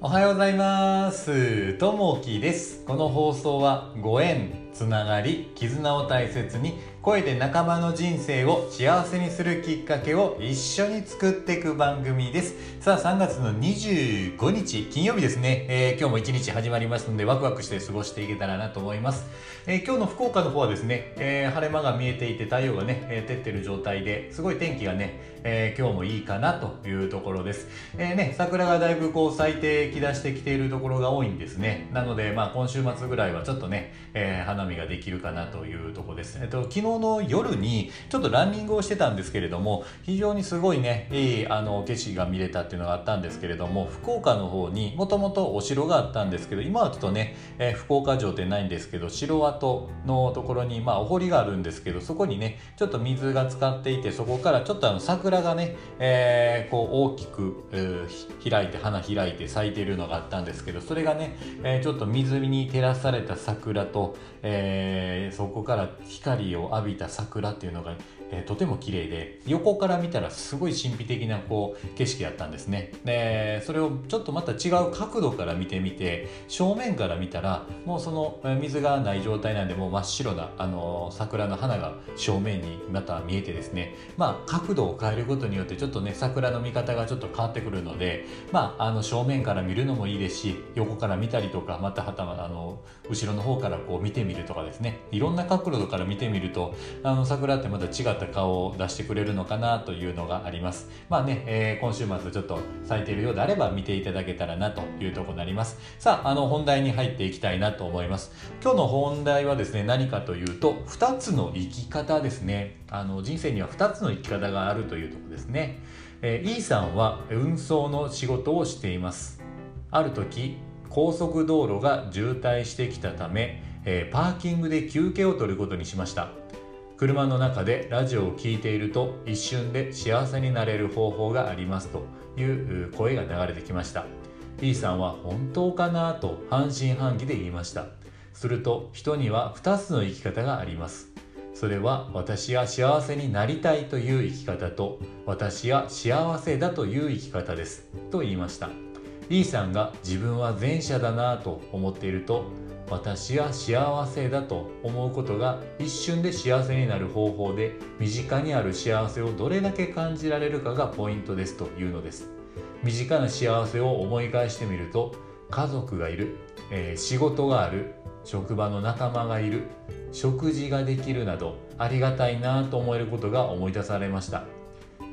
おはようございます。ともきです。この放送はご縁、つながり、絆を大切に声で仲間の人生を幸せにするきっかけを一緒に作っていく番組です。さあ、3月の25日、金曜日ですね。えー今日も一日始まりますので、ワクワクして過ごしていけたらなと思います。えー今日の福岡の方はですね、えー晴れ間が見えていて太陽がね、え照ってる状態ですごい天気がね、え今日もいいかなというところです。えね、桜がだいぶこう咲いてきだしてきているところが多いんですね。なので、まあ今週末ぐらいはちょっとね、え花見ができるかなというところです。えっと、昨日の夜にちょっとランニングをしてたんですけれども、非常にすごいね、いいあの景色が見れたっていうのがあったんですけれども、福岡の方にもともとお城があったんですけど、今はちょっとね、えー福岡城ってないんですけど、城跡のところに、まあお堀があるんですけど、そこにね、ちょっと水が浸かっていて、そこからちょっとあの桜がね、えーこう大きく、開いて花開いて咲いてるのがあったんですけどそれがね、えーちょっと水に照らされた桜と、えーそこから光を浴びた桜っていうのが、えーとても綺麗で横から見たらすごい神秘的なこう景色だったんですね。でそれをちょっとまた違う角度から見てみて正面から見たらもうその水がない状態なんでもう真っ白な、あの桜の花が正面にまた見えてですね。まあ角度を変えることによってちょっとね桜の見方がちょっと変わってくるのでまああの正面から見るのもいいですし横から見たりとかまたはたまたあの後ろの方からこう見てみるとかですね。いろんな角度から見てみるとあの桜ってまた違った顔を出してくれるのかなというのがあります。まあね、えー今週末ちょっと咲いているようであれば見ていただけたらなというところになります。さああの本題に入っていきたいなと思います。今日の本題はですね何かというと2つの生き方ですね。あの人生には2つの生き方があるというところですね、えー、E さんは運送の仕事をしています。ある時高速道路が渋滞してきたため、えーパーキングで休憩を取ることにしました。車の中でラジオを聴いていると一瞬で幸せになれる方法がありますという声が流れてきました。E さんは本当かなと半信半疑で言いました。すると人には2つの生き方があります。それは私が幸せになりたいという生き方と私が幸せだという生き方ですと言いました。E さんが自分は前者だなと思っていると私が幸せだと思うことが一瞬で幸せになる方法で身近にある幸せをどれだけ感じられるかがポイントですというのです。身近な幸せを思い返してみると家族がいる、えー仕事がある職場の仲間がいる食事ができるなどありがたいなと思えることが思い出されました。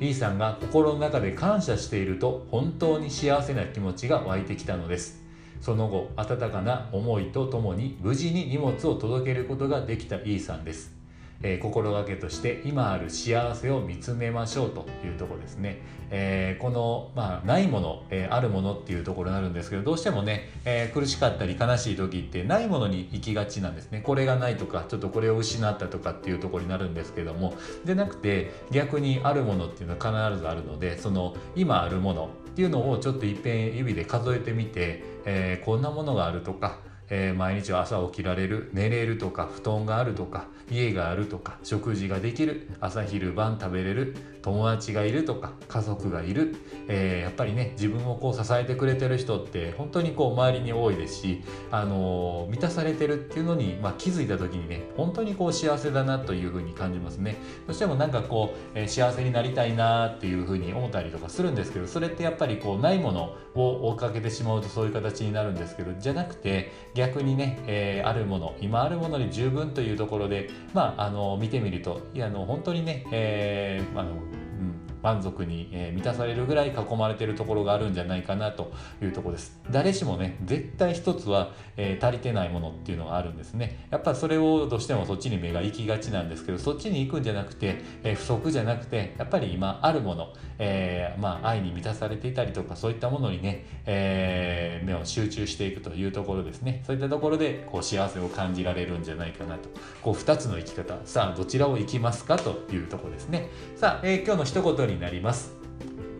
E さんが心の中で感謝していると本当に幸せな気持ちが湧いてきたのです。その後温かな思いとともに無事に荷物を届けることができた E さんです、えー心がけとして今ある幸せを見つめましょうというとこですね、えーこの、まあ、ないもの、えーあるものっていうところになるんですけどどうしてもね、え苦しかったり悲しい時ってないものに行きがちなんですね。これがないとかちょっとこれを失ったとかっていうところになるんですけども。でなくて逆にあるものっていうのは必ずあるのでその今あるものっていうのをちょっといっぺん指で数えてみて、えこんなものがあるとかえー毎日朝起きられる寝れるとか布団があるとか家があるとか食事ができる朝昼晩食べれる友達がいるとか家族がいる、えーやっぱりね自分をこう支えてくれてる人って本当にこう周りに多いですし、あのー満たされてるっていうのに、まあ、気づいた時にね本当にこう幸せだなというふうに感じますね。どうしてもなんかこう、えー幸せになりたいなっていうふうに思ったりとかするんですけどそれってやっぱりこうないものを追っかけてしまうとそういう形になるんですけどじゃなくて逆にね、えーあるもの今あるものに十分というところでまああの見てみるといやあの本当にね、えーあのうん満足に、え満たされるぐらい囲まれているところがあるんじゃないかなというところです。誰しもね絶対一つは、え足りてないものっていうのがあるんですね。やっぱそれをどうしてもそっちに目が行きがちなんですけどそっちに行くんじゃなくて、え不足じゃなくてやっぱり今あるもの、えーまあ愛に満たされていたりとかそういったものにね、えー目を集中していくというところですね。そういったところでこう幸せを感じられるんじゃないかなと。こう2つの生き方。さあどちらを生きますかというところですね。さあ、えー今日の一言になります。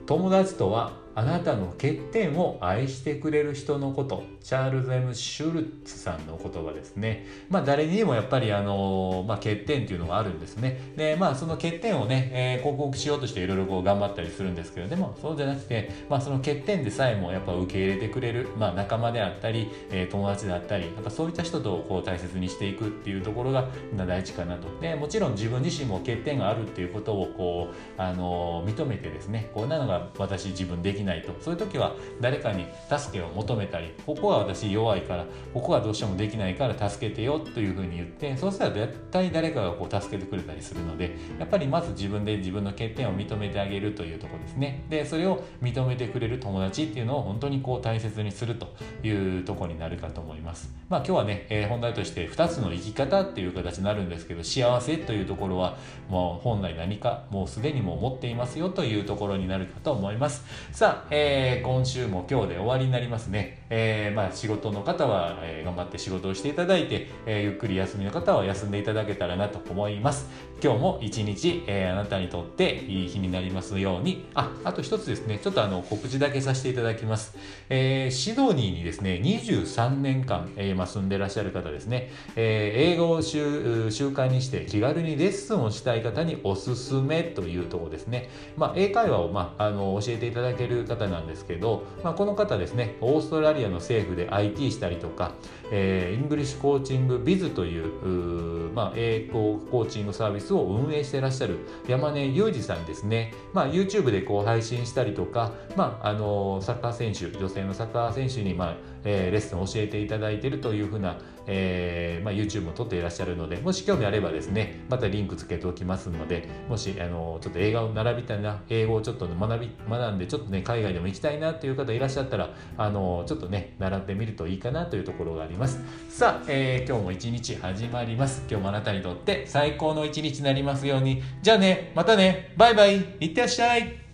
友達とはあなたの欠点を愛してくれる人のことチャールズ・エム・シュルツさんの言葉ですね。まあ誰にもやっぱりあの、まあ、欠点っていうのがあるんですね。でまあその欠点をね、えー、克服しようとしていろいろこう頑張ったりするんですけどでもそうじゃなくて、まあ、その欠点でさえもやっぱ受け入れてくれる、まあ、仲間であったり、えー、友達であったりやっぱそういった人とこう大切にしていくっていうところが大事かなと。でもちろん自分自身も欠点があるっていうことをこうあの認めてですねこんなのが私自分できないないと。そういう時は誰かに助けを求めたりここは私弱いからここはどうしてもできないから助けてよというふうに言ってそうしたら絶対誰かがこう助けてくれたりするのでやっぱりまず自分で自分の欠点を認めてあげるというとこですね。でそれを認めてくれる友達っていうのを本当にこう大切にするというとこになるかと思います。まあ今日はね、えー、本題として2つの生き方っていう形になるんですけど幸せというところはもう本来何かもうすでにもう持っていますよというところになるかと思います。さあ、えー、今週も今日で終わりになりますね、えー、まあ仕事の方は、えー、頑張って仕事をしていただいて、え、ゆっくり休みの方は休んでいただけたらなと思います。今日も一日、え、あなたにとっていい日になりますように。ああと一つですね。ちょっとあの告知だけさせていただきます、え、シドニーにですね23年間、えまあ、住んでらっしゃる方ですね、え、英語を習習慣にして気軽にレッスンをしたい方におすすめというところですね、まあ、英会話を、まあ、あの教えていただける方なんですけど、まあ、この方ですねオーストラリアの政府で IT したりとか、えー、 English Coaching Biz というまあ、英語コーチングサービスを運営してらっしゃる山根裕二さんですね、まあ、YouTube でこう配信したりとか、まあ、あのサッカー選手女性のサッカー選手に、まあえー、レッスンを教えていただいているというふうな、えーまあ、YouTube も撮っていらっしゃるのでもし興味あればですねまたリンクつけておきますのでもしあのちょっと映画を並びたいな英語をちょっと学び学んでちょっとね海外でも行きたいなという方いらっしゃったらあのちょっとね習ってみるといいかなというところがあります。さあ、えー、今日も一日始まります。今日もあなたにとって最高の一日になりますように。じゃあねまたね。バイバイ。いってらっしゃい。